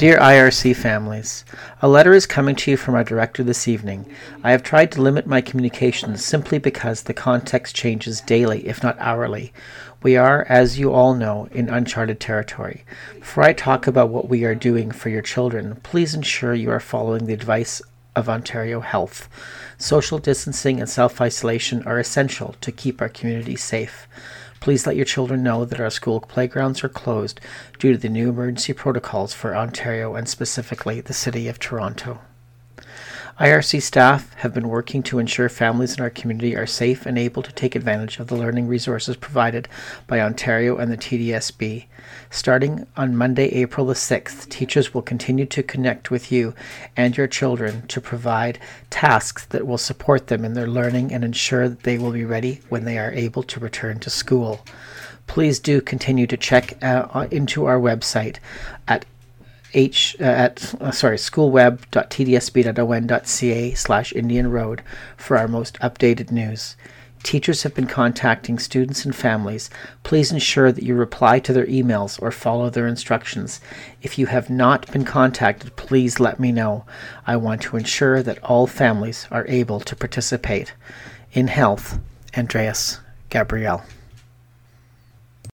Dear IRC families, a letter is coming to you from our director this evening. I have tried to limit my communications simply because the context changes daily, if not hourly. We are, as you all know, in uncharted territory. Before I talk about what we are doing for your children, please ensure you are following the advice of Ontario Health. Social distancing and self isolation are essential to keep our community safe. Please let your children know that our school playgrounds are closed due to the new emergency protocols for Ontario and specifically the City of Toronto. IRC staff have been working to ensure families in our community are safe and able to take advantage of the learning resources provided by Ontario and the TDSB. Starting on Monday, April the 6th, teachers will continue to connect with you and your children to provide tasks that will support them in their learning and ensure that they will be ready when they are able to return to school. Please do continue to check uh, into our website at h uh, at uh, sorry schoolweb.tdsb.on.ca slash Indian Road for our most updated news. Teachers have been contacting students and families. Please ensure that you reply to their emails or follow their instructions. If you have not been contacted, please let me know. I want to ensure that all families are able to participate. In health, Andreas Gabriel.